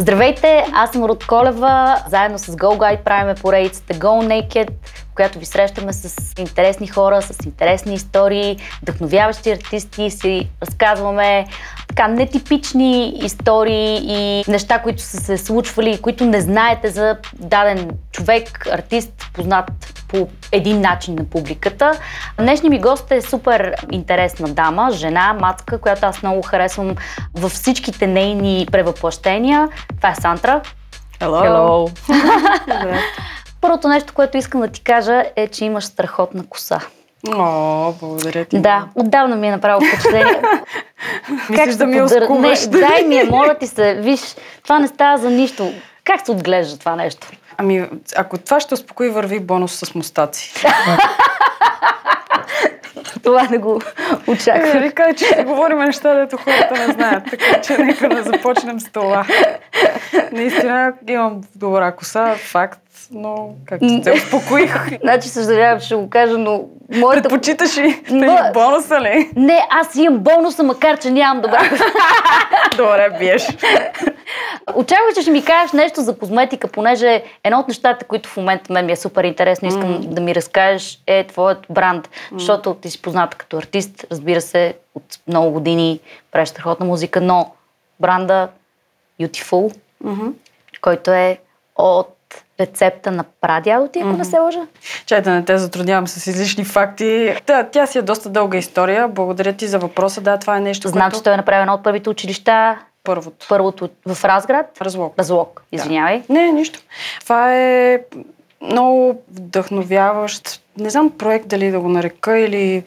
Здравейте, аз съм Руд Колева. Заедно с Go Guide правиме поредицата Go Naked, в която ви срещаме с интересни хора, с интересни истории, вдъхновяващи артисти, си разказваме така нетипични истории и неща, които са се случвали, които не знаете за даден човек, артист, познат по един начин на публиката. Днешният ми гост е супер интересна дама, жена, матка, която аз много харесвам във всичките нейни превъплъщения. Това е Сантра. Hello. Hello. Първото нещо, което искам да ти кажа е, че имаш страхотна коса. О, благодаря ти. Да, отдавна ми е направо впечатление. Мислиш да ми оскуваш? Не, дай ми я, моля ти се. Виж, това не става за нищо. Как се отглежда това нещо? Ами, ако това ще успокои, върви бонус с мустаци. това не го очаквах. Е, вика, че ще говорим неща, дето хората не знаят. Така че нека да започнем с това. Наистина имам добра коса, факт, но както те успокоих. значи съжалявам, ще го кажа, но моята... Предпочиташ ли но... бонуса ли? Не, аз имам бонуса, макар че нямам добра коса. Добре, биеш. Очаквах, че ще ми кажеш нещо за козметика, понеже едно от нещата, които в момента мен ми е супер интересно, искам mm. да ми разкажеш, е твоят бранд. Mm. Защото ти си позната като артист, разбира се, от много години правиш страхотна музика, но бранда Beautiful, mm-hmm. който е от рецепта на прадядо ти, ако mm-hmm. не се лъжа? Чай да не те затруднявам с излишни факти. Да, тя си е доста дълга история. Благодаря ти за въпроса. Да, това е нещо, Знам, което... че той е направено от първите училища Първото. Първото в Разград? Разлог. Разлог, извинявай. Да. Не, нищо. Това е много вдъхновяващ, не знам проект дали да го нарека или...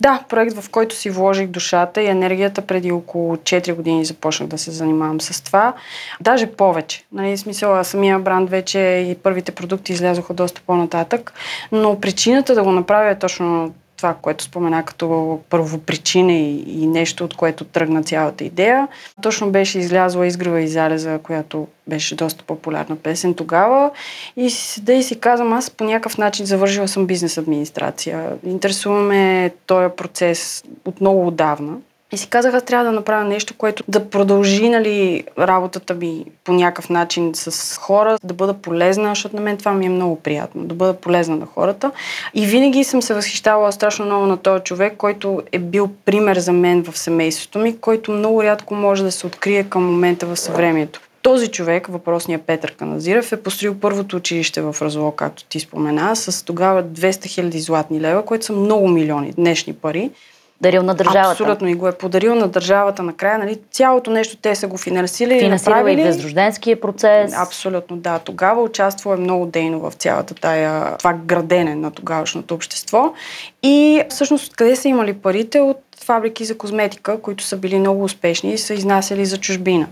Да, проект, в който си вложих душата и енергията преди около 4 години започнах да се занимавам с това. Даже повече. Нали, смисъл, самия бранд вече и първите продукти излязоха доста по-нататък, но причината да го направя е точно това, което спомена като първопричина и, и нещо, от което тръгна цялата идея. Точно беше излязла Изгрева и залеза, която беше доста популярна песен тогава. И седа и си казвам, аз по някакъв начин завършила съм бизнес администрация. Интересуваме този процес от много отдавна. И си казах, аз трябва да направя нещо, което да продължи нали, работата ми по някакъв начин с хора, да бъда полезна, защото на мен това ми е много приятно, да бъда полезна на хората. И винаги съм се възхищавала страшно много на този човек, който е бил пример за мен в семейството ми, който много рядко може да се открие към момента в съвремието. Този човек, въпросният Петър Каназиров, е построил първото училище в Разло, както ти спомена, с тогава 200 хиляди златни лева, които са много милиони днешни пари дарил на държавата. Абсолютно и го е подарил на държавата накрая. Нали, цялото нещо те са го финансирали. Финансирали и възрожденския процес. Абсолютно, да. Тогава участва е много дейно в цялата тая, това градене на тогавашното общество. И всъщност къде са имали парите? От фабрики за козметика, които са били много успешни и са изнасяли за чужбина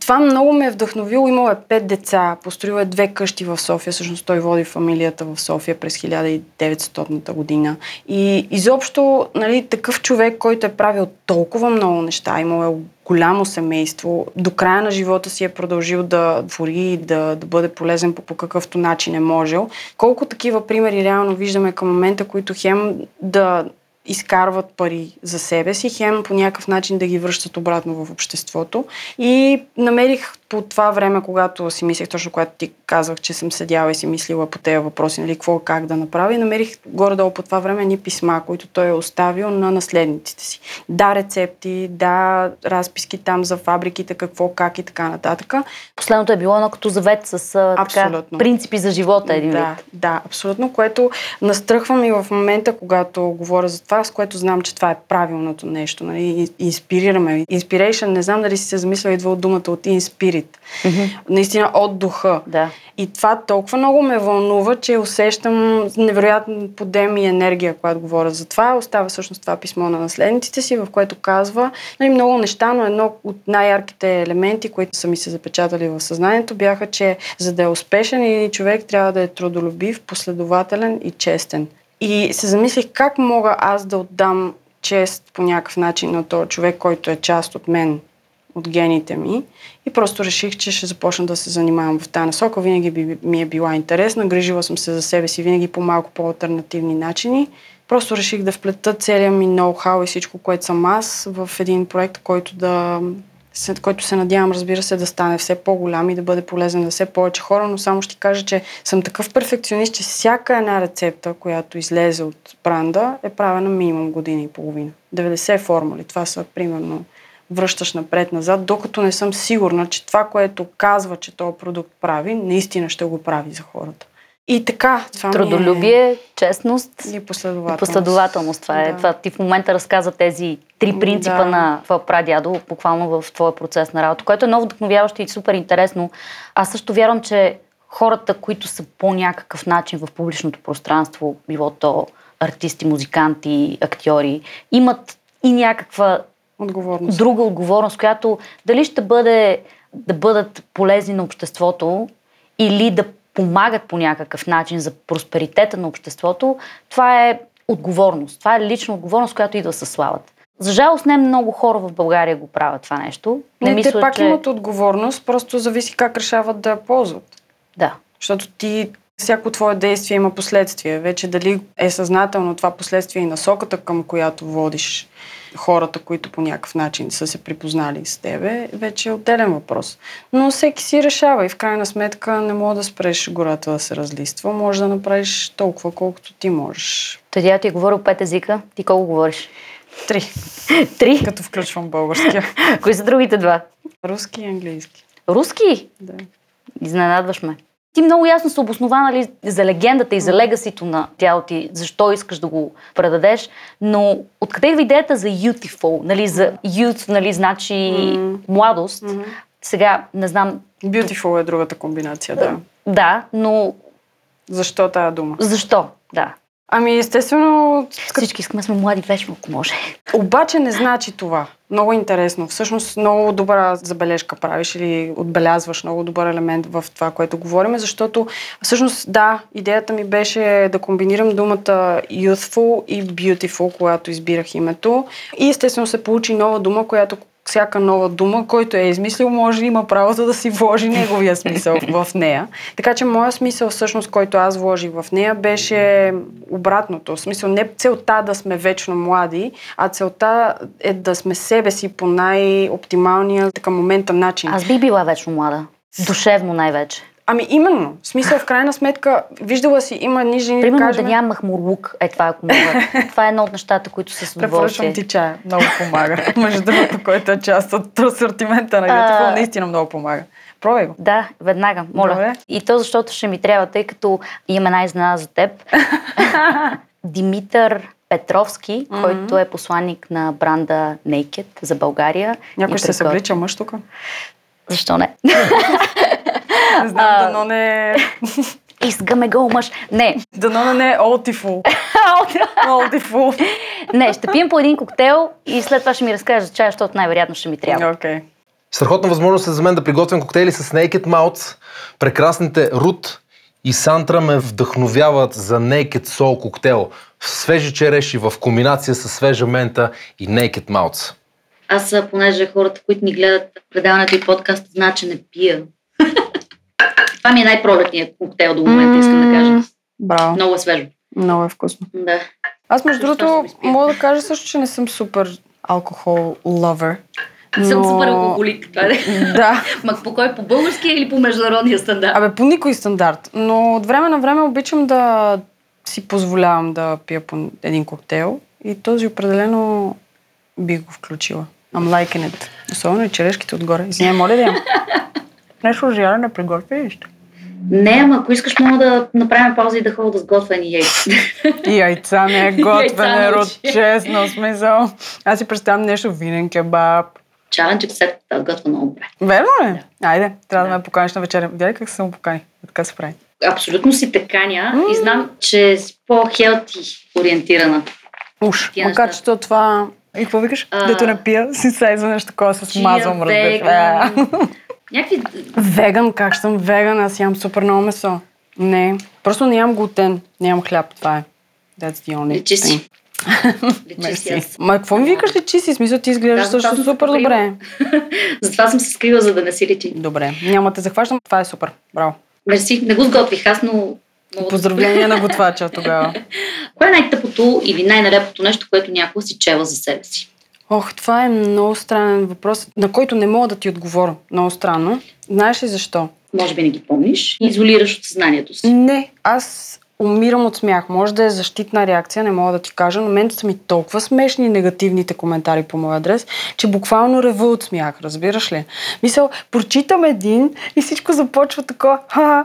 това много ме е вдъхновило. Имал е пет деца, построил е две къщи в София. Всъщност той води фамилията в София през 1900 година. И изобщо нали, такъв човек, който е правил толкова много неща, имал е голямо семейство, до края на живота си е продължил да твори, да, да бъде полезен по, по какъвто начин е можел. Колко такива примери реално виждаме към момента, които хем да изкарват пари за себе си, хем по някакъв начин да ги връщат обратно в обществото. И намерих по това време, когато си мислех, точно когато ти казах, че съм седяла и си мислила по тези въпроси, нали, какво, как да направя, и намерих горе-долу по това време ни писма, които той е оставил на наследниците си. Да, рецепти, да, разписки там за фабриките, какво, как и така нататък. Последното е било едно като завет с така, принципи за живота, един да, вид. Да, абсолютно, което настръхвам и в момента, когато говоря за това, с което знам, че това е правилното нещо. Нали? Инспирираме. Inspiration, не знам дали си се замисля, идва от думата от inspirit spirit. Mm-hmm. Наистина от духа. Да. И това толкова много ме вълнува, че усещам невероятно подем и енергия, когато говоря за това. Остава всъщност това писмо на наследниците си, в което казва нали, много неща, но едно от най-ярките елементи, които са ми се запечатали в съзнанието, бяха, че за да е успешен един човек трябва да е трудолюбив, последователен и честен. И се замислих как мога аз да отдам чест по някакъв начин на този човек, който е част от мен от гените ми и просто реших, че ще започна да се занимавам в тази насока. Винаги би, ми е била интересна, грижила съм се за себе си винаги по малко по-алтернативни начини. Просто реших да вплета целия ми ноу-хау и всичко, което съм аз в един проект, който да който се надявам, разбира се, да стане все по-голям и да бъде полезен на все повече хора, но само ще кажа, че съм такъв перфекционист, че всяка една рецепта, която излезе от бранда, е правена минимум година и половина. 90 формули. Това са примерно връщаш напред-назад, докато не съм сигурна, че това, което казва, че този продукт прави, наистина ще го прави за хората. И така, това Трудолюбие, е... честност и последователност. И последователност. Това е. Да. Това, ти в момента разказа тези три принципа да. на твоя прадядо, буквално в твоя процес на работа, което е много вдъхновяващо и супер интересно. Аз също вярвам, че хората, които са по някакъв начин в публичното пространство, било то артисти, музиканти, актьори, имат и някаква отговорност. друга отговорност, която дали ще бъде да бъдат полезни на обществото или да помагат по някакъв начин за просперитета на обществото, това е отговорност. Това е лична отговорност, която идва със славата. За жалост не много хора в България го правят това нещо. Не, не мисля, те пак че... имат отговорност, просто зависи как решават да я ползват. Да. Защото ти всяко твое действие има последствия. Вече дали е съзнателно това последствие и насоката, към която водиш хората, които по някакъв начин са се припознали с тебе, вече е отделен въпрос. Но всеки си решава и в крайна сметка не мога да спреш гората да се разлиства. Може да направиш толкова, колкото ти можеш. Тя ти е говорил пет езика. Ти колко говориш? Три. Три? Като включвам българския. Кои са другите два? Руски и английски. Руски? Да. Изненадваш ме ти много ясно се обоснова нали, за легендата и за легасито на тялото ти, защо искаш да го предадеш, но откъде идва идеята за youthful, нали, за youth, нали, значи mm-hmm. младост. Mm-hmm. Сега, не знам... Beautiful е другата комбинация, да. Да, но... Защо тая дума? Защо, да. Ами, естествено... Всички искаме сме млади вечно, ако може. Обаче не значи това. Много интересно. Всъщност много добра забележка правиш или отбелязваш много добър елемент в това, което говорим, защото всъщност да, идеята ми беше да комбинирам думата youthful и beautiful, когато избирах името. И естествено се получи нова дума, която всяка нова дума, който е измислил, може да има правото да си вложи неговия смисъл в нея. Така че моя смисъл, всъщност, който аз вложих в нея, беше обратното. В смисъл не целта да сме вечно млади, а целта е да сме себе си по най-оптималния така момента начин. Аз би била вечно млада. Душевно най-вече. Ами именно. В смисъл, в крайна сметка, виждала си, има едни жени, Примерно да, кажем... да нямах мурлук. Е, това ако мога. това е едно от нещата, които се с Препоръчвам ти чая. Много помага. Между другото, който е част от асортимента на Beautiful, наистина много помага. Пробай го. Да, веднага, моля. Добре. И то защото ще ми трябва, тъй като имам една изненада за теб. Димитър Петровски, mm-hmm. който е посланник на бранда Naked за България. Някой ще се съблича мъж тук? Защо не? Не знам, дано не Искаме го мъж. Не. Дано не е олтифул. олтифул. не, ще пием по един коктейл и след това ще ми разкажеш за чая, защото най-вероятно ще ми трябва. Okay. Страхотна възможност е за мен да приготвям коктейли с Naked Mouths. Прекрасните Рут и Сантра ме вдъхновяват за Naked Soul коктейл. Свежи череши в комбинация с свежа мента и Naked Mouths. Аз, понеже хората, които ни гледат предаването и подкаст, знаят, че не пия. Това ми е най-пролетният коктейл до момента, искам да кажа. Браво. Много е свежо. Много е вкусно. Да. Аз, между другото, мога да кажа също, че не съм супер алкохол лъвър. Но... Съм супер алкохолик. Това е. Да. Ма по кой? По българския или по международния стандарт? Абе, по никой стандарт. Но от време на време обичам да си позволявам да пия по един коктейл. И този определено бих го включила. I'm liking it. Особено и черешките отгоре. Извиня, моля да ям. Нещо жияле не приготви ли ще? Не, ама ако искаш, мога да направим пауза и да ходя да сготвя ни яйца. И яйца не е готвене, род, честно смисъл. Аз си представям нещо винен кебаб. Чаленчик след готва много добре. Верно ли? Да. Айде, трябва да. да ме поканиш на вечеря. Видя как се му покани? Така се прави. Абсолютно си таканя mm. и знам, че си по-хелти ориентирана. Уж, макар че то това... И какво викаш? А... Дето не пия, си се нещо такова с мазом, разбираш. Някакви... Веган, как съм веган? Аз ям супер много месо. Не, просто не ям глутен, нямам хляб, това е. That's the only Лечи си. Лечи си аз. Ма какво ми викаш лечи си? Смисъл ти изглеждаш да, също супер добре. затова съм се скрила, за да не си лечи. Добре, няма те захващам. Това е супер. Браво. Мерси. Не го сготвих аз, но Поздравления на готвача тогава. Кое е най-тъпото или най-налепото нещо, което някога си чела за себе си? Ох, това е много странен въпрос, на който не мога да ти отговоря. Много странно. Знаеш ли защо? Може би не ги помниш изолираш от съзнанието си. Не, аз умирам от смях. Може да е защитна реакция, не мога да ти кажа, но мен са ми толкова смешни негативните коментари по моя адрес, че буквално рева от смях, разбираш ли? Мисъл, прочитам един и всичко започва такова, ха,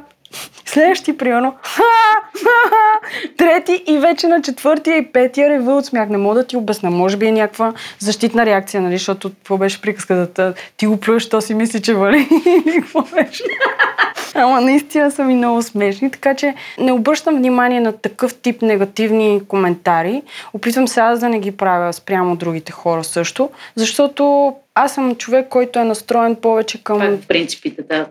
Следващи, примерно, трети и вече на четвъртия и петия рева от смях. Не мога да ти обясня. Може би е някаква защитна реакция, нали, защото какво беше приказката? Ти го плюеш, то си мисли, че вали. Или какво беше? Ама наистина са ми много смешни, така че не обръщам внимание на такъв тип негативни коментари. Опитвам се аз да не ги правя спрямо другите хора също, защото аз съм човек, който е настроен повече към... Това е принципите, да.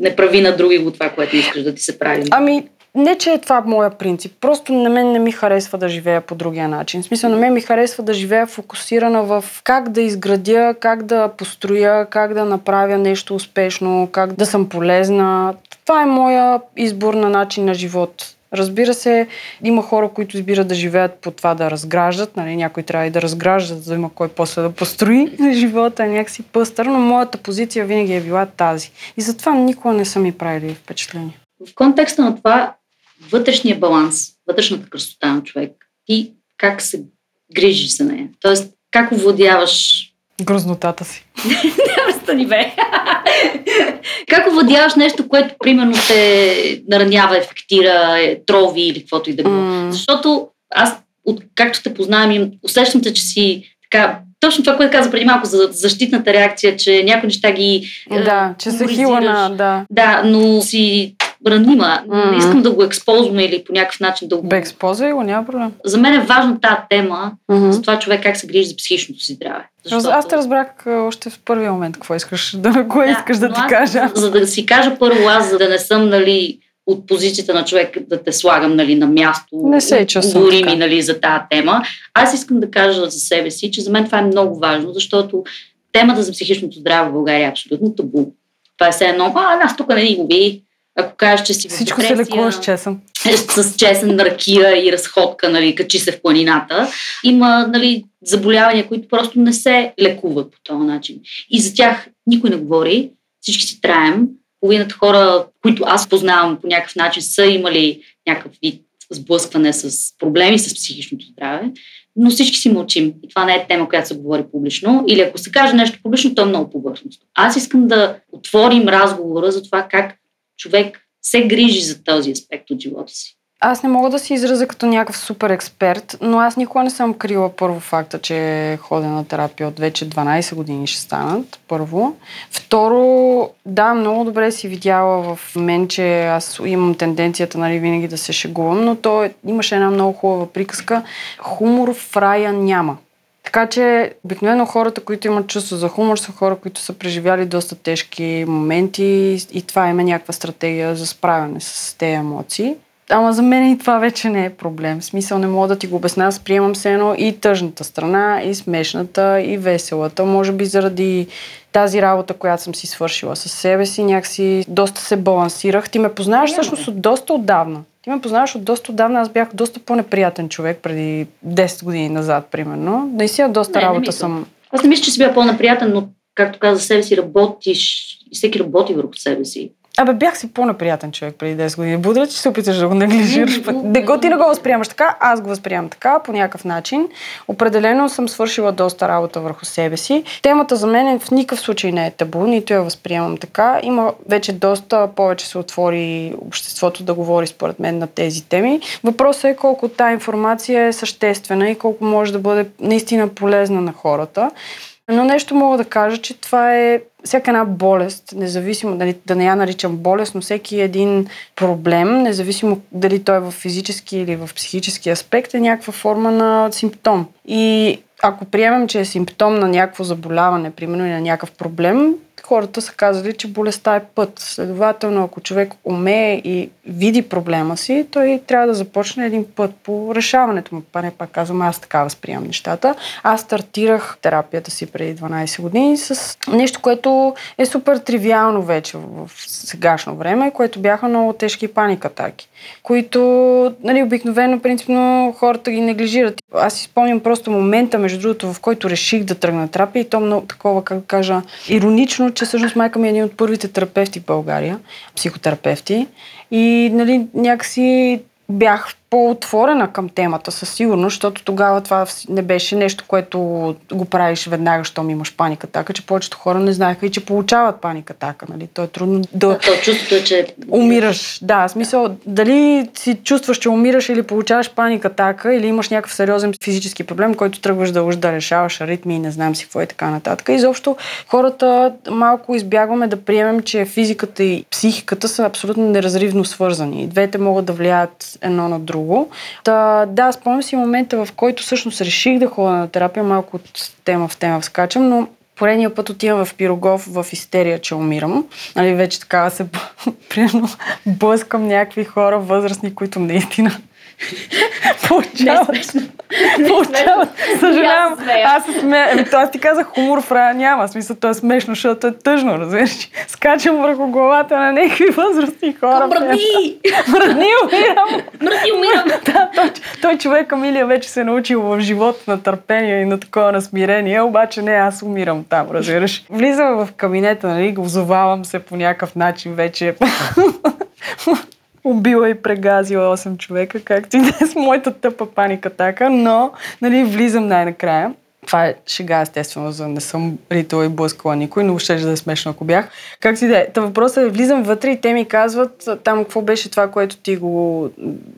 Не прави на други го това, което искаш да ти се прави. Ами, не, че е това моя принцип. Просто на мен не ми харесва да живея по другия начин. В смисъл, на мен ми харесва да живея фокусирана в как да изградя, как да построя, как да направя нещо успешно, как да съм полезна. Това е моя избор на начин на живот. Разбира се, има хора, които избират да живеят по това да разграждат. Нали, някой трябва и да разграждат, за да има кой после да построи живота, някакси пъстър, но моята позиция винаги е била тази. И затова никога не са ми правили впечатление. В контекста на това, вътрешния баланс, вътрешната красота на човек, ти как се грижиш за нея? Тоест, как овладяваш Грознотата си. Престани бе. Как овладяваш нещо, което примерно те наранява, ефектира, е, трови или каквото и да било? Mm. Защото аз, от, както те познавам, усещам те, че си така точно това, което каза преди малко за защитната реакция, че някои неща ги. Да, че се хила на. Да. да, но си ранима. Mm. Не искам да го експозваме или по някакъв начин да го... Бе, експозвай го, няма проблем. За мен е важна тази тема, mm-hmm. за това човек как се грижи за психичното си здраве. Защото... Аз те разбрах още в първия момент какво искаш да, кое да, искаш да ти аз, кажа. За, да си кажа първо аз, за да не съм, нали, от позицията на човек да те слагам нали, на място. Не се Говори ми нали, за тази тема. Аз искам да кажа за себе си, че за мен това е много важно, защото темата за психичното здраве в България е абсолютно табу. Това е все едно, а, нас тук не ни го би, ако кажеш, че си Всичко се лекува с чесън. С чесън, ракия и разходка, нали, качи се в планината. Има нали, заболявания, които просто не се лекуват по този начин. И за тях никой не говори. Всички си траем. Половината хора, които аз познавам по някакъв начин, са имали някакъв вид сблъскване с проблеми с психичното здраве, но всички си мълчим. И това не е тема, която се говори публично. Или ако се каже нещо публично, то е много повърхностно. Аз искам да отворим разговора за това как човек се грижи за този аспект от живота си. Аз не мога да се изразя като някакъв супер експерт, но аз никога не съм крила първо факта, че ходя на терапия от вече 12 години ще станат, първо. Второ, да, много добре си видяла в мен, че аз имам тенденцията нали, винаги да се шегувам, но то е, имаше една много хубава приказка. Хумор в рая няма. Така че обикновено хората, които имат чувство за хумор, са хора, които са преживяли доста тежки моменти и това има някаква стратегия за справяне с тези емоции. Ама за мен и това вече не е проблем. В смисъл не мога да ти го обясня. Аз приемам се едно и тъжната страна, и смешната, и веселата. Може би заради тази работа, която съм си свършила със себе си, някакси доста се балансирах. Ти ме познаваш всъщност от доста отдавна. Ти ме познаваш от доста отдавна. Аз бях доста по-неприятен човек преди 10 години назад, примерно. Наистина доста не, работа не съм. Аз не мисля, че си бях по-неприятен, но както каза себе си, работиш и всеки работи върху себе си. Абе, бях си по-неприятен човек преди 10 години. Будра, че се опиташ да го неглижираш. Не го ти не го възприемаш така, аз го възприемам така, по някакъв начин. Определено съм свършила доста работа върху себе си. Темата за мен в никакъв случай не е табу, нито я възприемам така. Има вече доста повече се отвори обществото да говори според мен на тези теми. Въпросът е колко тази информация е съществена и колко може да бъде наистина полезна на хората. Но нещо мога да кажа, че това е всяка една болест, независимо дали да не я наричам болест, но всеки един проблем, независимо дали той е в физически или в психически аспект, е някаква форма на симптом. И ако приемем, че е симптом на някакво заболяване, примерно, или на някакъв проблем, хората са казали, че болестта е път. Следователно, ако човек умее и види проблема си, той трябва да започне един път по решаването му. Пане пак казвам, аз така възприемам нещата. Аз стартирах терапията си преди 12 години с нещо, което е супер тривиално вече в сегашно време, което бяха много тежки паникатаки, които нали, обикновено, принципно, хората ги неглижират. Аз си спомням просто момента, между другото, в който реших да тръгна терапия и то много такова, как кажа, иронично, че всъщност майка ми е един от първите терапевти в България, психотерапевти. И нали, някакси бях по-отворена към темата със сигурност, защото тогава това не беше нещо, което го правиш веднага, щом имаш паника така, че повечето хора не знаеха и че получават паника така. Нали? То е трудно да... То чувството, че... Умираш. Да, смисъл, дали си чувстваш, че умираш или получаваш паника така, или имаш някакъв сериозен физически проблем, който тръгваш да уж да решаваш аритми и не знам си какво и така нататък. Изобщо хората малко избягваме да приемем, че физиката и психиката са абсолютно неразривно свързани. Двете могат да влияят едно на друго друго. Та, да, спомням си момента, в който всъщност реших да ходя на терапия, малко от тема в тема вскачам, но Поредния път отивам в Пирогов в истерия, че умирам. Нали, вече така се примерно блъскам някакви хора възрастни, които наистина Получават. Получават. Съжалявам. Аз се смея. Еми, аз ти казах, хумор в рая няма. Смисъл, то е смешно, защото е тъжно, разбираш. Скачам върху главата на някакви възрастни хора. Мръдни! Мръдни умирам! Мръдни умирам! да, той, той човек Амилия вече се е научил в живот на търпение и на такова на смирение, обаче не, аз умирам там, разбираш. Влизам в кабинета, нали, го озовавам се по някакъв начин вече убила и прегазила 8 човека, както и да е с моята тъпа паника така, но нали, влизам най-накрая. Това е шега, естествено, за не съм ритала и блъскала никой, но ще да е смешно, ако бях. Как си да е? Та въпросът е, влизам вътре и те ми казват там какво беше това, което ти го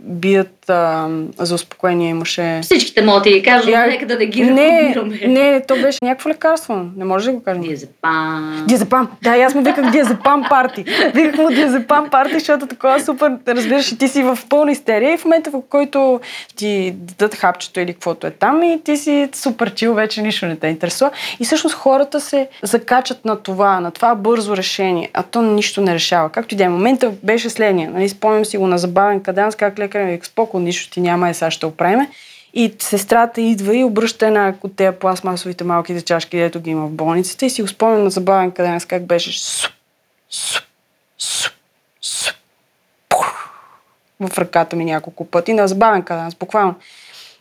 бият а, за успокоение имаше. Всичките могат да ги кажат, Я... нека да не ги не, не, то беше някакво лекарство. Не може да го кажем. Диазепам. Диазепам. Да, и аз му виках диазепам парти. Виках му диазепам парти, защото такова супер, разбираш, и ти си в пълна истерия и в момента, в който ти дадат хапчето или каквото е там и ти си супер чил, вече нищо не те интересува. И всъщност хората се закачат на това, на това бързо решение, а то нищо не решава. Както и да е, момента беше следния. Нали, спомням си го на забавен каданс, как лекар ми вика, споко, нищо ти няма, е сега ще оправиме. И сестрата идва и обръща една от тези пластмасовите малките чашки, дето ги има в болницата и си го спомням на забавен каданс, как беше суп, суп, суп, суп, в ръката ми няколко пъти, на забавен каданс, буквално.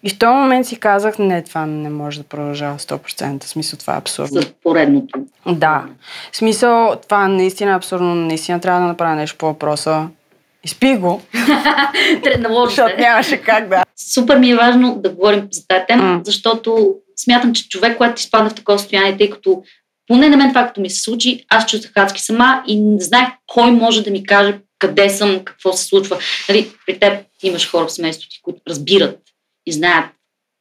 И в този момент си казах, не, това не може да продължава 100%. В смисъл, това е абсурдно. За поредното. Да. В смисъл, това наистина е абсурдно. Наистина трябва да направя нещо по въпроса. Изпи го. Трябва Защото нямаше как да. Супер ми е важно да говорим за тази тема, mm. защото смятам, че човек, който изпадна в такова състояние, тъй като поне на мен това, като ми се случи, аз чувствах адски сама и не знаех кой може да ми каже къде съм, какво се случва. Нали, при теб имаш хора в семейството ти, които разбират и знаят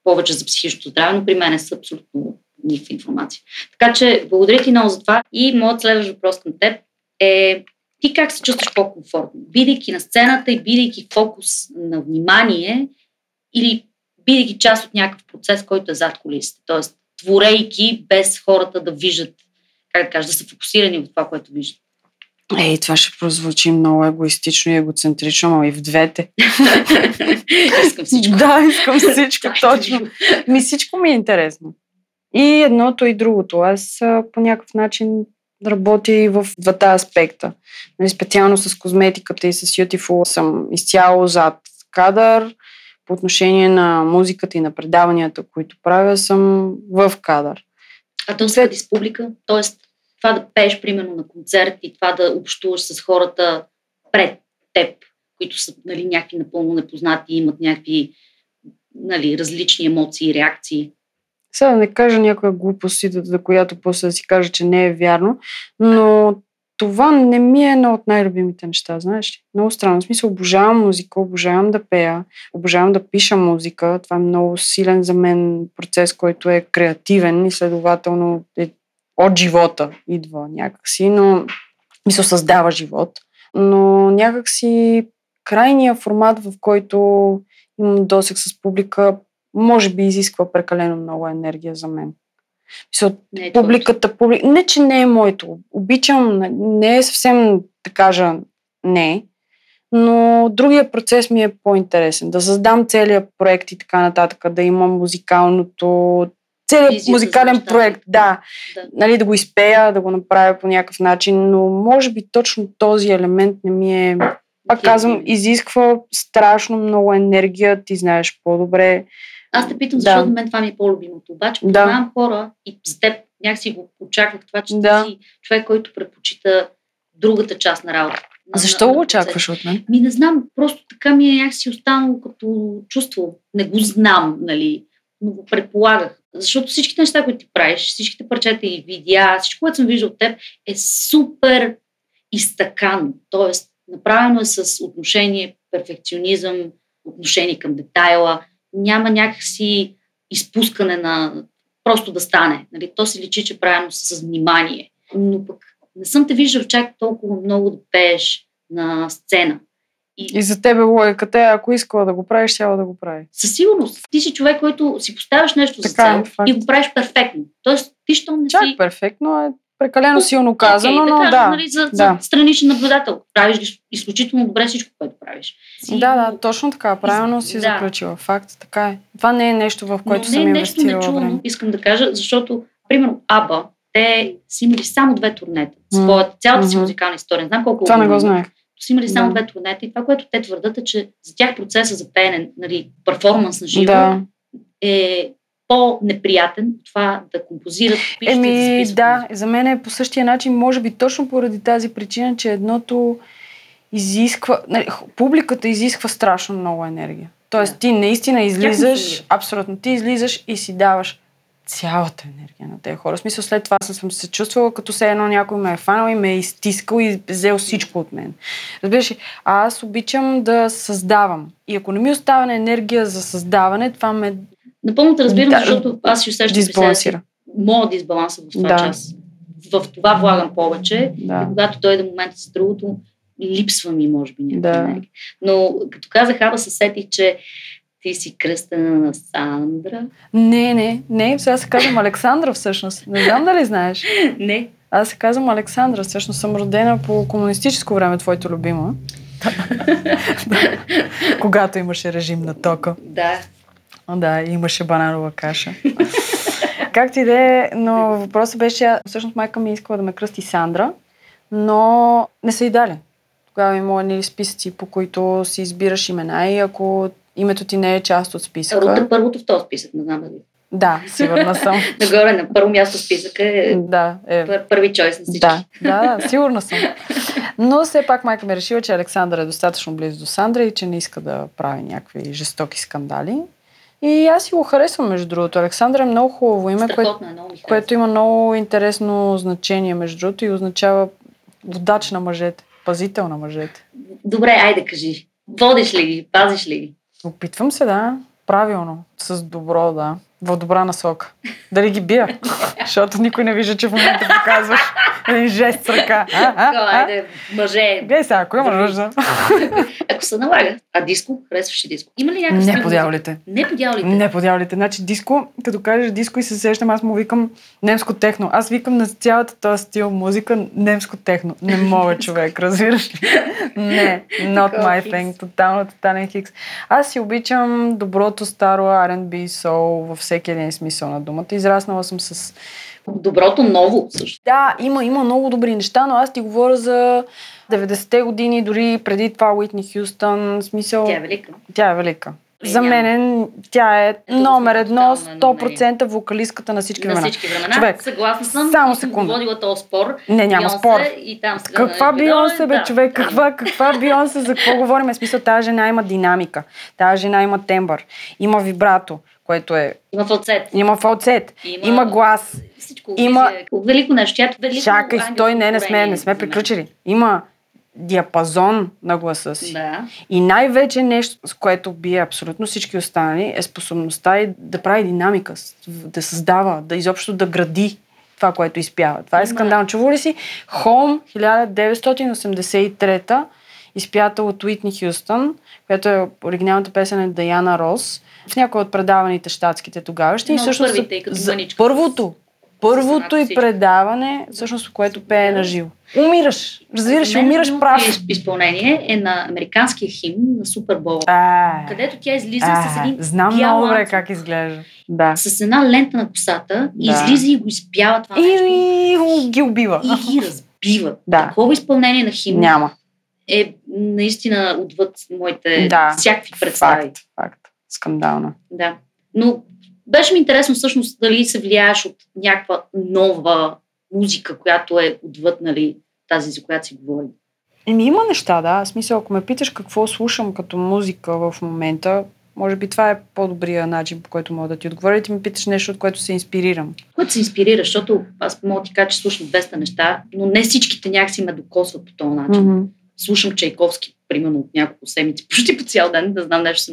повече за психичното здраве, но при мен са абсолютно никаква информация. Така че благодаря ти много за това и моят следващ въпрос към теб е ти как се чувстваш по-комфортно? Бидейки на сцената и бидейки фокус на внимание или бидейки част от някакъв процес, който е зад колисите. Тоест, творейки без хората да виждат, как да кажа, да са фокусирани в това, което виждат. Ей, това ще прозвучи много егоистично и егоцентрично, но и в двете. искам всичко. Да, искам всичко, точно. Ми всичко ми е интересно. И едното и другото. Аз по някакъв начин работя и в двата аспекта. Нали, специално с козметиката и с Beautiful съм изцяло зад кадър. По отношение на музиката и на предаванията, които правя, съм в кадър. А то след с публика? Тоест, това да пееш, примерно, на концерт и това да общуваш с хората пред теб, които са нали, някакви напълно непознати и имат някакви нали, различни емоции и реакции. Сега да не кажа някоя глупост, за която после да си кажа, че не е вярно, но това не ми е едно от най-любимите неща, знаеш ли? Много странно. В смисъл, обожавам музика, обожавам да пея, обожавам да пиша музика. Това е много силен за мен процес, който е креативен и следователно е от живота идва някакси, но мисля, създава живот. Но някакси крайния формат, в който имам досек с публика, може би изисква прекалено много енергия за мен. Мисъл, Не е публиката, публи... не, че не е моето. Обичам, не е съвсем да кажа не, но другия процес ми е по-интересен. Да създам целият проект и така нататък, да имам музикалното, целият Визията за музикален нещата. проект, да, Да. нали, да го изпея, да го направя по някакъв начин, но може би точно този елемент не ми е... Пак казвам, изисква страшно много енергия, ти знаеш по-добре. Аз те питам, Да. защото на мен това ми е по-любимото. Обаче Да. познавам хора и за теб някакси го очаквах това, че Да. ти си човек, който предпочита другата част на работа. На- Защо на- го очакваш от мен? Ми не знам, просто така ми е някакси останало като чувство. Не го знам, нали, но го предполагах. Защото всичките неща, които ти правиш, всичките парчета и видеа, всичко, което съм виждал от теб, е супер изтъкано. Тоест, направено е с отношение, перфекционизъм, отношение към детайла. Няма някакси изпускане на просто да стане. Нали? То си личи, че правилно с внимание. Но пък не съм те виждал чак толкова много да пееш на сцена. И за тебе логиката е, ако искала да го правиш, щяла да го прави. Със сигурност. Ти си човек, който си поставяш нещо за Така е, цел факт. и го правиш перфектно. Тоест, ти що не Чак си... перфектно е прекалено силно казано, Окей, но да, да. кажем, нали, за, да. за страничен наблюдател. Правиш изключ- изключително добре всичко, което правиш. Си Да, да, точно така. Правилно си Да. заключила. Факт, така е. Това не е нещо, в което Но съм не е нещо нечувано, време. искам да кажа, защото, примерно, Аба, те са имали само две турнета. Своята, цялата си Мгм. музикална история. Не знам колко Това не го знаех. са имали само Да. две турнета и това, което те твърдат е, че за тях процеса за пеене, нали, перформанс на живо Да. е по-неприятен от това да композират, пишат и Еми, да, музика. за мен е по същия начин, може би точно поради тази причина, че едното изисква, нали, публиката изисква страшно много енергия. Тоест, Да. ти наистина излизаш, абсолютно, ти излизаш и си даваш цялата енергия на тези хора. В смисъл, след това съм се чувствала, като се едно някой ме е фанал и ме е изтискал и взел всичко от мен. Разбираш ли? А аз обичам да създавам. И ако не ми остава енергия за създаване, това ме Напълно те разбирам, Да, защото аз си усещам дисбалансира. моят дисбаланс в това Да. час. В това влагам повече и Да. когато дойде момента с другото, липсва ми, може би, някаква Да. Но като казах, Аба, се сетих, че ти си кръстена на Сандра. Не, не, не, сега се казвам Александра всъщност. Не знам дали знаеш. Не. Аз се казвам Александра. Всъщност съм родена по комунистическо време, твоето любимо. Когато имаше режим на тока. Да. Да, имаше бананова каша. Както и да е, но въпросът беше, всъщност майка ми искала да ме кръсти Сандра, но не са и дали. Тогава има едни списъци, по които си избираш имена и ако името ти не е част от списъка... е първото в този списък, не знам дали. Да, сигурна съм. Нагоре на първо място списъка е да, е пър- първи чойс на всички. Да, да, да, сигурна съм. Но все пак майка ми е решила, че Александър е достатъчно близо до Сандра и че не иска да прави някакви жестоки скандали. И аз си го харесвам, между другото. Александър е много хубаво име, Страхотно е, много което има много интересно значение, между другото, и означава водач на мъжете, пазител на мъжете. Добре, айде кажи. Водиш ли ги, пазиш ли ги? Опитвам се, да, правилно, с добро, да, в добра насока. Дали ги бия, защото никой не вижда, че в момента показваш един жест с ръка. А, а, айде, мъже. Гледай сега, ако има нужда. Ако се налага. А диско? Харесваш ли диско? Има ли някакъв Не стил по музика? дяволите. Не по дяволите. Не по дяволите. Значи диско, като кажеш диско и се сещам, аз му викам немско техно. Аз викам на цялата този стил музика немско техно. Не мога човек, разбираш ли? Не, not Такова my хикс. thing. Тотално тотален хикс. Аз си обичам доброто старо R&B soul във всеки един смисъл на думата. Израснала съм с... Доброто ново също. Да, има, има много добри неща, но аз ти говоря за 90-те години, дори преди това Уитни Хюстън. Смисъл... Тя е велика. Тя е велика. Е, За мен тя е Ето, номер едно, тотално едно мнение. 100% вокалистката на всички на времена. всички времена. Човек, Съгласна съм. само секунда. водила този спор. Не, няма Бейонсе спор. И там сега, Каква нали, Бионсе, бе, да. човек? Каква, каква Бионсе? За какво говорим? Смисъл, тази жена има динамика. Тази жена има тембър. Има вибрато, което е... Има фалцет. Има фалцет. Има- Има глас. Всичко. Има- Визия. Велико нещо. Тя е велико Чакай, стой, не, не сме, не сме приключили. Има диапазон на гласа си. Да. И най-вече нещо, с което бие абсолютно всички останали, е способността и да прави динамика, да създава, да изобщо да гради това, което изпява. Това е скандално. Чува ли си? Home 1983 изпята от Уитни Хюстън, която е оригиналната песен на Даяна Рос, в някои от предаваните щатските тогавашни. Едно от всъщност първите, като за първото, първото и предаване, всъщност, което пее на живо. Умираш. Разбираш, мен умираш прав. й изпълнение е на американския химн на Супербол, където тя излиза с а, един знам бял много добре как изглежда. Да. с една лента на косата и Да. излиза и го изпява това нещо И ги убива. и ги разбива. Да. Такова изпълнение на химн Няма. е наистина отвъд моите Да. всякакви представи. Факт, факт. Скандално. Да. Но беше ми интересно всъщност дали се влияеш от някаква нова музика, която е отвъд, нали, тази, за която си говорим. Еми има неща, да. В смисъл, ако ме питаш какво слушам като музика в момента, може би това е по-добрия начин, по който мога да ти отговоря. и Ти ми питаш нещо, от което се инспирирам. Което се инспирира, защото аз мога да ти кажа, че слушам 200 неща, но не всичките някакси ме докосват по този начин. Mm-hmm. Слушам Чайковски, примерно от няколко седмици, почти по цял ден, да знам нещо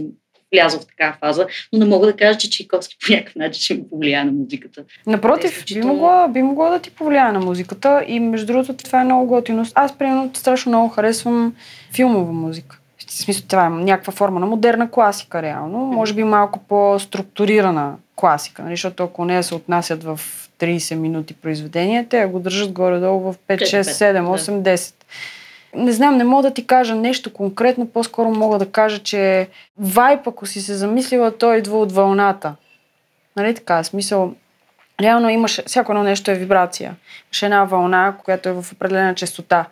влязла в такава фаза, но не мога да кажа, че Чайковски по някакъв начин ще ми повлияе на музиката. Напротив, би Изключително. могло, би могло да ти повлияе на музиката и между другото това е много готино. Аз, примерно, страшно много харесвам филмова музика. В смисъл, това е някаква форма на модерна класика, реално. Може би малко по-структурирана класика, нали? защото ако не се отнасят в 30 минути произведения, те го държат горе-долу в 5, 6, 7, 8, 10. Не знам, не мога да ти кажа нещо конкретно, по-скоро мога да кажа, че вайп, ако си се замислила, той идва от вълната. Нали така, смисъл, реално имаш, всяко едно нещо е вибрация. Имаш една вълна, която е в определена частота.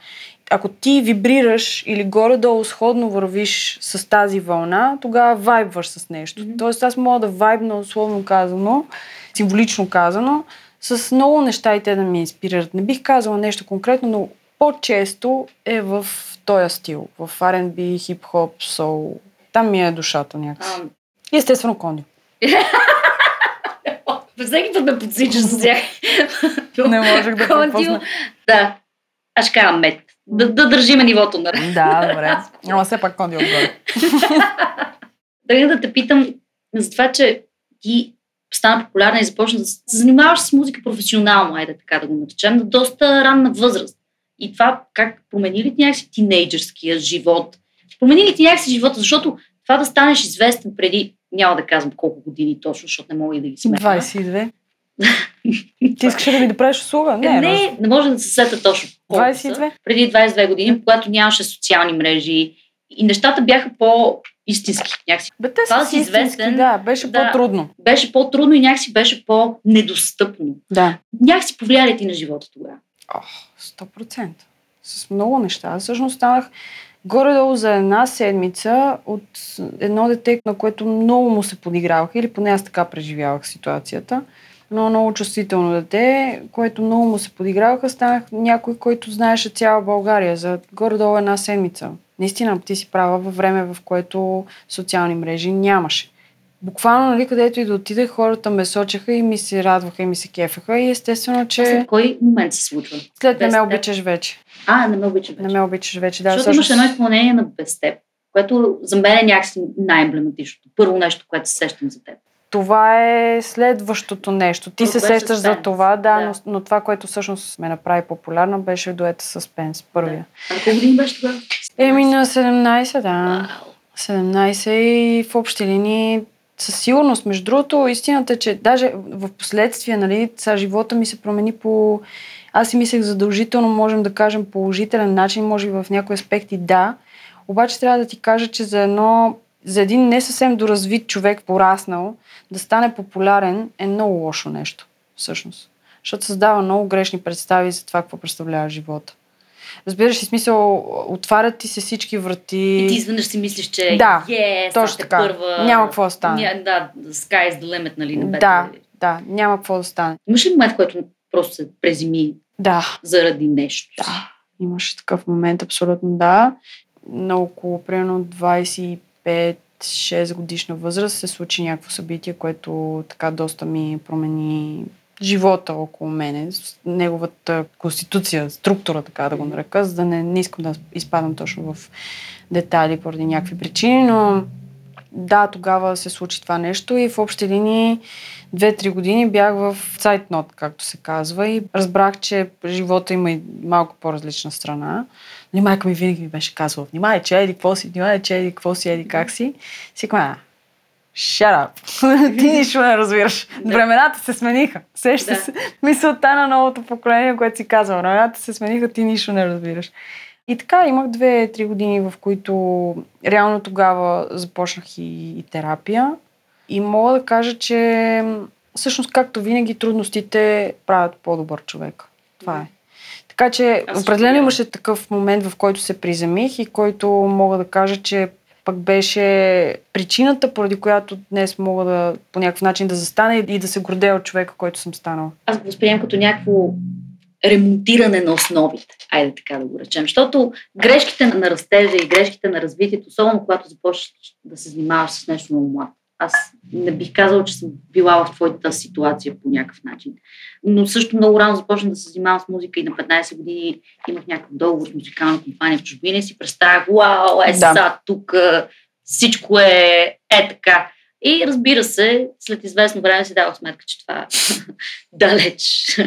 Ако ти вибрираш или горе-долу сходно вървиш с тази вълна, тогава вайбваш с нещо. Мгм. Тоест аз мога да вайбна, условно казано, символично казано, с много неща и те да ми инспирират. Не бих казала нещо конкретно, но по-често е в този стил. В R&B, хип-хоп, соул. Там ми е душата някакси. И естествено кондио. всеки път ме подсичаш с тях. Не можех да пропусна. Да, аз ще кажа мед. Да, да държиме нивото на Да, добре. Ама все пак кондио отгоре. Тръгна да те питам за това, че ти стана популярна и започна да се занимаваш с музика професионално, айде така да го наречем, на доста ранна възраст. И това как промени ли ти някакси тинейджърския живот? Промени ли ти някакси живота? Защото това да станеш известен преди, няма да казвам колко години точно, защото не мога и да ги сметна. 22. Ти искаш да ми да правиш услуга? Не, Не, не, не може да се сета точно. колко са. 22. Преди 22 години, когато нямаше социални мрежи и нещата бяха по-истински. Някакси Бе, те Това си истински, известен, да, беше да. по-трудно. беше по-трудно и някакси беше по-недостъпно. Да. Някакси повлия ли ти на живота тогава? 100%. С много неща. Всъщност станах горе-долу за една седмица от едно дете, на което много му се подиграваха, или поне аз така преживявах ситуацията. Едно много чувствително дете, което много му се подиграваха, станах някой, който знаеше цяла България за горе-долу една седмица. Наистина, ти си права във време, в което социални мрежи нямаше. Буквално, нали, където и да отидех, хората ме сочеха и ми се радваха и ми се кефаха. И естествено, Че... че След кой момент се случва? след не без ме теб? обичаш вече. А, не ме обича вече. Не ме обичаш вече, да. Защото имаш едно изпълнение на без теб, което за мен е някакси най-емблематичното. Първо нещо, което се сещам за теб. Това е следващото нещо. Ти Първо се сещаш за това, да, Да. Но, но това, което всъщност ме направи популярна, беше дуета с Пенс, първия. А на колко години беше тогава? Еми на 17, да. Вау. 17 и в общи линии със сигурност. Между другото, истината е, че даже в последствие, нали, сега живота ми се промени по... Аз си мислех задължително, можем да кажем, положителен начин, може и в някои аспекти да. Обаче трябва да ти кажа, че за едно за един не съвсем доразвит човек, пораснал, да стане популярен е много лошо нещо, всъщност. Защото създава много грешни представи за това, какво представлява живота. Разбираш ли смисъл, отварят ти се всички врати. И ти изведнъж си мислиш, че Да, yes, точно така. Първа... Няма какво да стане. Ня, да, sky is the limit, нали? Небето Да, е- да, няма какво да стане. Имаш ли момент, който просто се презими Да, заради нещо? да. Имаше такъв момент, абсолютно да. На около, примерно, 25-6 годишна възраст се случи някакво събитие, което така доста ми промени живота около мене, неговата конституция, структура, така да го нарека, за да не, не искам да изпадам точно в детайли поради някакви причини, но да, тогава се случи това нещо и в общи линии две-три години бях в цайтнот, както се казва, и разбрах, че живота има и малко по-различна страна. Нали, майка ми винаги ми беше казвала, внимай, че еди какво си, внимай, че еди какво си, еди как си. Си а, Shut up. Ти нищо не разбираш. Времената се смениха. Сеща Да. се мисълта на новото поколение, което си казва. Времената се смениха, ти нищо не разбираш. И така, имах две-три години, в които реално тогава започнах и, и терапия. И мога да кажа, че всъщност, както винаги, трудностите правят по-добър човек. Това е. Така че Аз определено имаше такъв момент, в който се приземих и който мога да кажа, че пък беше причината, поради която днес мога да по някакъв начин да застана и и да се гордея от човека, който съм станала. аз го възприемам като някакво ремонтиране на основите, айде така да го речем. Защото грешките на растежа и грешките на развитието, особено когато започнеш да се занимаваш с нещо много млад. Аз не бих казала, че съм била в твоята ситуация по някакъв начин. Но също много рано започнах да се занимавам с музика и на 15 години имах някакъв договор с музикална компания в чужбина и си представях, вау, е Да. са, тук всичко е е така. И разбира се, след известно време си давах сметка, че това далеч.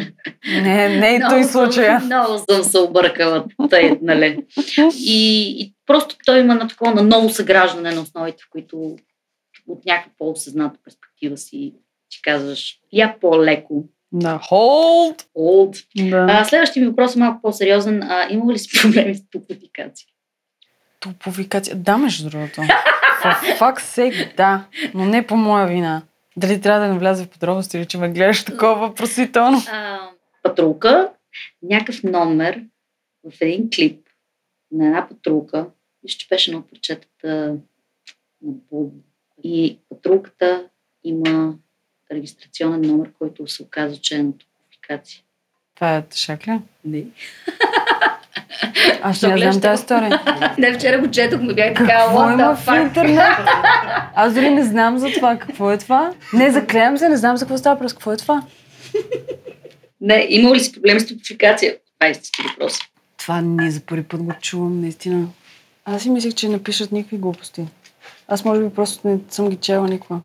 Не, не е той случая. Много съм се объркала, тъй, нали. И, и просто той има на такова на ново съграждане на основите, в които от някаква по-осъзната перспектива си ти казваш, я по-леко. Да, hold! Old. Да. А, следващия ми въпрос е малко по-сериозен. А, има ли си проблеми с топофикация? Топовикация. Да, между другото. Fuck's sake, да. Но не по моя вина. Дали трябва да не вляза в подробности или че ме гледаш такова въпросително? Патрулка, някакъв номер в един клип на една патрулка, че беше на от на Боб. И патрулката има регистрационен номер, който се оказа, че е на топофикация. Това е тъшак ли? Не. Аз не знам тази история. Не, вчера го четох, ми бях така, Какво има в интернет? Аз дори не знам за това. Какво е това? Не, заклеям се, не знам за какво става през какво е това. Не, има ли си проблеми с топофикация? Това е истински въпрос. Това не за първи път го чувам, наистина. Аз си мислех, че не пишат никакви глупости. Аз може би просто не съм ги чела никога.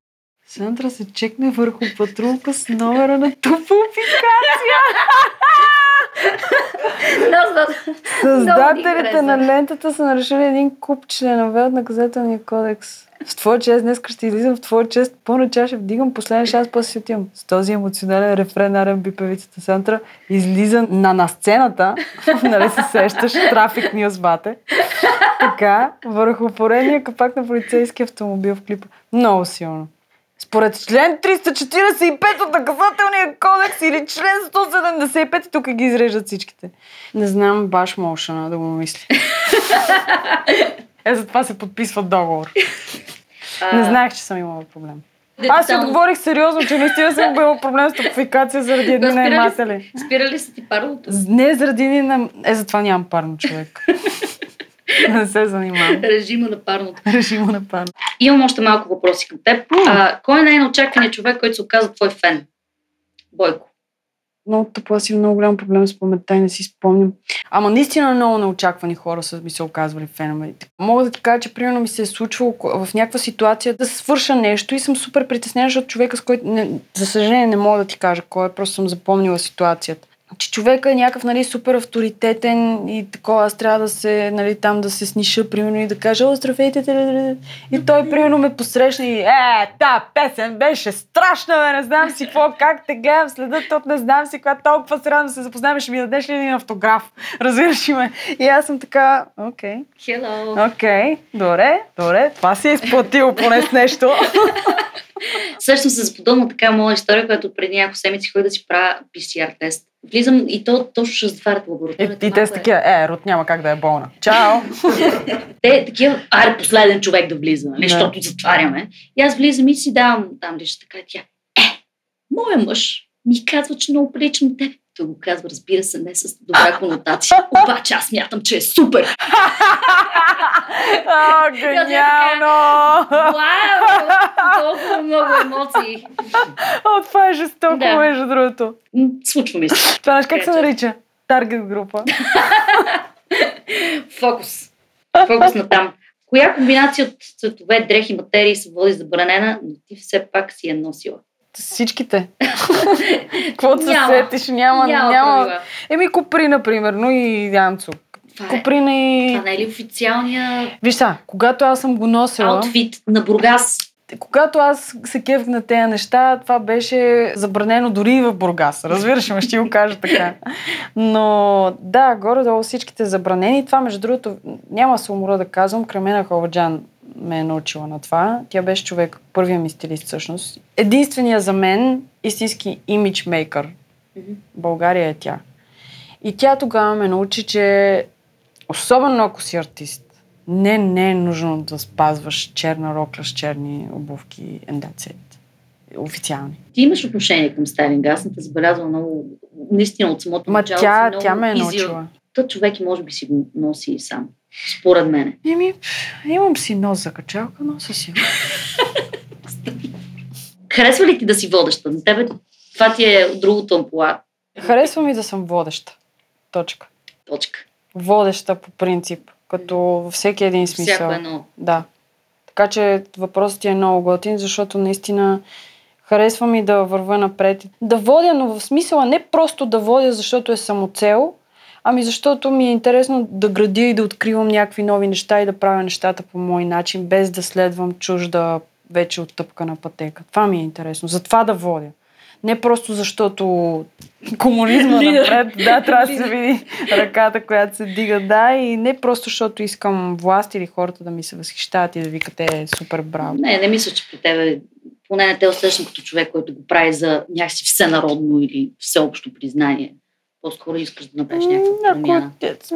Сандра се чекне върху патрулка с номера на тупофикация. Създателите на лентата са нарешили един куп членове от наказателния кодекс. В твоя чест днес ще излизам в твоя чест пълна чаша, вдигам последен шанс, после си отивам. С този емоционален рефрен на R&B певицата Сантра излиза на, на сцената, нали се сещаш, трафик нюз бате. Така, върху поредния капак на полицейски автомобил в клипа. Много силно. Според член 345 от наказателния кодекс или член 175, тук ги изреждат всичките. Не знам баш мошана да го мисля. Е, затова се подписва договор. Не знаех, че съм имала проблем. Аз си отговорих сериозно, че наистина съм имала проблем с топификация заради едни наематели. Спира ли се ти парлото? З- Не заради един на... Е, затова нямам парно човек. не се занимавам. Режима на парното. Режима на парно. Имам още малко въпроси към теб. А, кой е най-неочакваният човек, който се оказа твой фен? Бойко. Много тъпо, аз имам много голям проблем с паметта и не си спомням. Ама наистина много неочаквани хора са ми се оказвали фенове. Мога да ти кажа, че примерно ми се е случвало в някаква ситуация да свърша нещо и съм супер притеснена, защото човека, с който, не, за съжаление, не мога да ти кажа кой е, просто съм запомнила ситуацията. Че човека е някакъв нали, супер авторитетен и такова, аз трябва да се, нали, там да се сниша, примерно, и да кажа, о, здравейте, теле-теле». и той, примерно, ме посрещна и, е, та песен беше страшна, бе, не знам си какво, как те гледам, следа от не знам си, когато толкова се радвам да се запознаваме, ще ми дадеш ли един автограф, разбираш ли ме? И аз съм така, окей, Hello. окей, добре, добре, това си е изплатило поне с нещо. Сещам се за подобна така моя история, която преди няколко седмици ходих да си правя PCR тест. Влизам и то точно ще затварят И, лабораторията. и те Малко са е- такива, е, Рут няма как да е болна. Чао! Те такива, аре последен човек да влиза, нали, защото затваряме. И аз влизам и си давам там лише така тя. Е, моя мъж ми казва, че много прилича на теб. Той го казва, разбира се, не с добра конотация. Обаче аз мятам, че е супер. О, гениално! Вау! Толкова много емоции. О, това е жестоко, Да. между другото. Случва ми се. Това знаеш как се нарича? Таргет група. Фокус. Фокус на там. Коя комбинация от цветове, дрехи, материи се води забранена, но ти все пак си е носила? Всичките. Каквото се сетиш, няма, Няма няма. Еми, Куприна, примерно, и Янцо. Това е, Куприна и... това не е ли официалния Виж са, когато аз съм го носила... аутфит на Бургас? Когато аз се кефх на тези неща, това беше забранено дори и в Бургас. Разбираш ме, ще го кажа така. Но да, горе-долу всичките забранени. Това, между другото, няма се умора да казвам, Кремена Ховаджан ме е научила на това. Тя беше човек, първия ми стилист всъщност. Единствения за мен истински имиджмейкър. България е тя. И тя тогава ме научи, че особено ако си артист, не, не е нужно да спазваш черна рокля с черни обувки and that's it. Официални. Ти имаш отношение към стайлинг. Аз съм те забелязала много, наистина от самото Ма начало. тя, тя ме е научила. Та човек и може би си го носи и сам. Според мене. Еми, имам си нос за качалка, нося си. Харесва ли ти да си водеща? На тебе това ти е другото ампула. Харесва ми да съм водеща. Точка. Точка. Водеща по принцип, като във всеки един смисъл. Всяко едно. Да. Така че въпросът ти е много готин, защото наистина харесва ми да вървя напред. Да водя, но в смисъла не просто да водя, защото е самоцел, ами защото ми е интересно да градя и да откривам някакви нови неща и да правя нещата по мой начин, без да следвам чужда вече оттъпкана пътека. Това ми е интересно. Затова да водя. Не просто защото комунизма напред, да, трябва да се види ръката, която се дига, да, и не просто защото искам власт или хората да ми се възхищават и да викат е супер браво. Не, не мисля, че при тебе поне не те усещам като човек, който го прави за някакси всенародно или всеобщо признание. По-скоро искаш да направиш някаква промяна.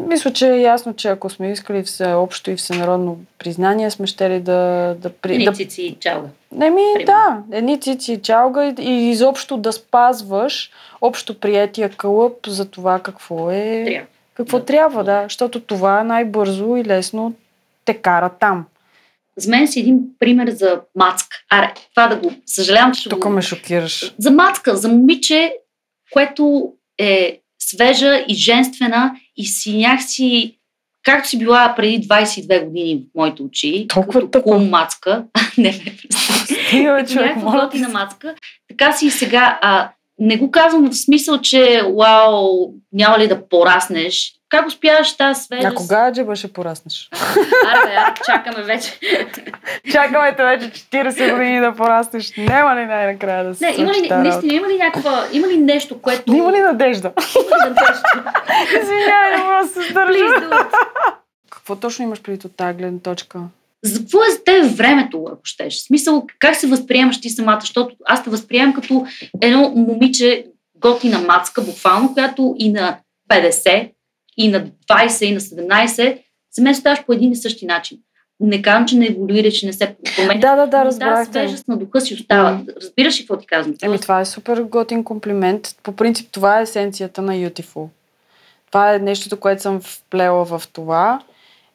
Мисля, че е ясно, че ако сме искали всеобщо и всенародно признание, сме щели да... да, при, да цици и чалга. Не ми, Примерно. да, едни цици и чалга и, изобщо да спазваш общо приятия кълъп за това какво е... Трябва. Какво Да. трябва, да. Защото това най-бързо и лесно те кара там. За мен си един пример за мацка. Аре, това да го... Съжалявам, че Тук го... ме шокираш. За мацка, за момиче, което е свежа и женствена и си някакси както си била преди 22 години в моите очи, Толкова като кул мацка, не ме Стига, бе, човек, някаква готина мацка, така си и сега. А, не го казвам в смисъл, че вау, няма ли да пораснеш. Как успяваш тази свежа? А кога джеба ще пораснеш? Аре, бе, аре, чакаме вече. Чакаме те вече 40 години да пораснеш. Няма ли най-накрая да се Не, има ли, наистина, има ли някаква, има ли нещо, което... Има ли надежда? Има ли нещо? Извинявай, не мога да се държа. Какво точно имаш преди от тази гледна точка? За какво е за теб времето, ако щеш? В смисъл, как се възприемаш ти самата? Защото аз те възприемам като едно момиче, готина мацка, буквално, която и на 50, и на 20, и на 17, за мен ставаш по един и същи начин. Не казвам, че не еволюира, че не се променя. Да, да, да, разбрах те. свежест на духа си остава. Разбираш ли какво ти казвам? Еми, това е супер готин комплимент. По принцип, това е есенцията на Beautiful. Това е нещото, което съм вплела в това.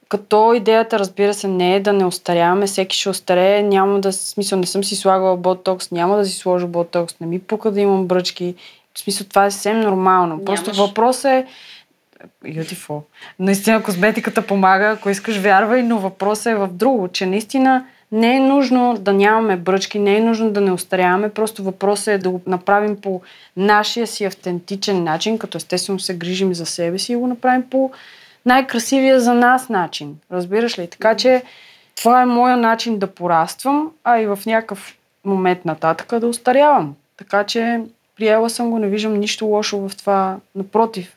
Като идеята, разбира се, не е да не остаряваме, всеки ще остарее, няма да, смисъл, не съм си слагала ботокс, няма да си сложа ботокс, не ми пука да имам бръчки. В смисъл, това е съвсем нормално. Просто Нямаш. въпросът е, Beautiful. Наистина козметиката помага, ако искаш вярвай, но въпросът е в друго, че наистина не е нужно да нямаме бръчки, не е нужно да не остаряваме, просто въпросът е да го направим по нашия си автентичен начин, като естествено се грижим за себе си и го направим по най-красивия за нас начин. Разбираш ли? Така че това е моя начин да пораствам, а и в някакъв момент нататък да остарявам. Така че приела съм го, не виждам нищо лошо в това. Напротив,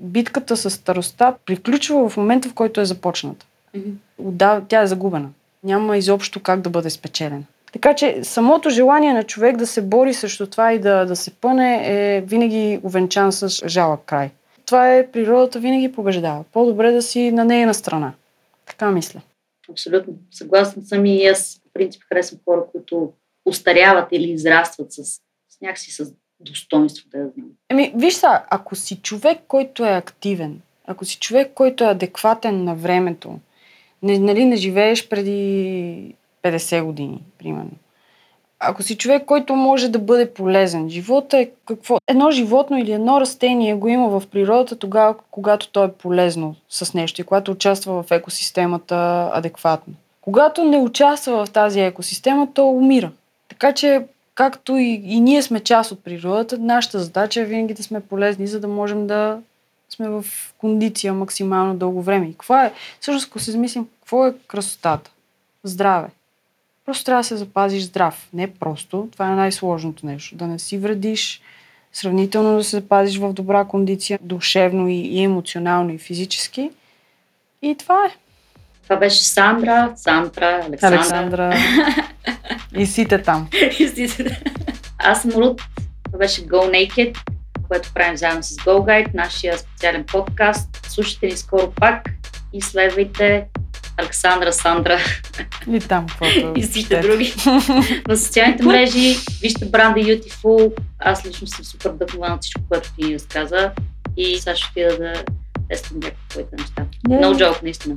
битката с старостта приключва в момента, в който е започната. Да, тя е загубена. Няма изобщо как да бъде спечелена. Така че самото желание на човек да се бори срещу това и да, да се пъне е винаги увенчан с жалък край. Това е природата винаги побеждава. По-добре да си на нейна страна. Така мисля. Абсолютно. Съгласна съм и аз по принцип харесвам хора, които устаряват или израстват с, с някакси с достоинство, да я знам. Еми, виж са, ако си човек, който е активен, ако си човек, който е адекватен на времето, не, нали, не живееш преди 50 години, примерно. Ако си човек, който може да бъде полезен, живота е какво? Едно животно или едно растение го има в природата тогава, когато то е полезно с нещо и когато участва в екосистемата адекватно. Когато не участва в тази екосистема, то умира. Така че, както и, и ние сме част от природата, нашата задача е винаги да сме полезни, за да можем да сме в кондиция максимално дълго време. И какво е? Всъщност, ако се замислим, какво е красотата? Здраве. Просто трябва да се запазиш здрав. Не просто. Това е най-сложното нещо. Да не си вредиш, сравнително да се запазиш в добра кондиция, душевно и, и емоционално и физически. И това е. Това беше Сандра, Сандра, Александра. Александра. и сите там. Аз съм Рут. Това беше Go Naked, което правим заедно с Go Guide, нашия специален подкаст. Слушайте ни скоро пак и следвайте Александра, Сандра И там, каквото и всички други на социалните мрежи. Вижте бранда Beautiful. Аз лично съм супер вдъхновена от всичко, което ти ни разказа. И сега ще отида да тествам някакви твоите неща. Не. No joke, наистина.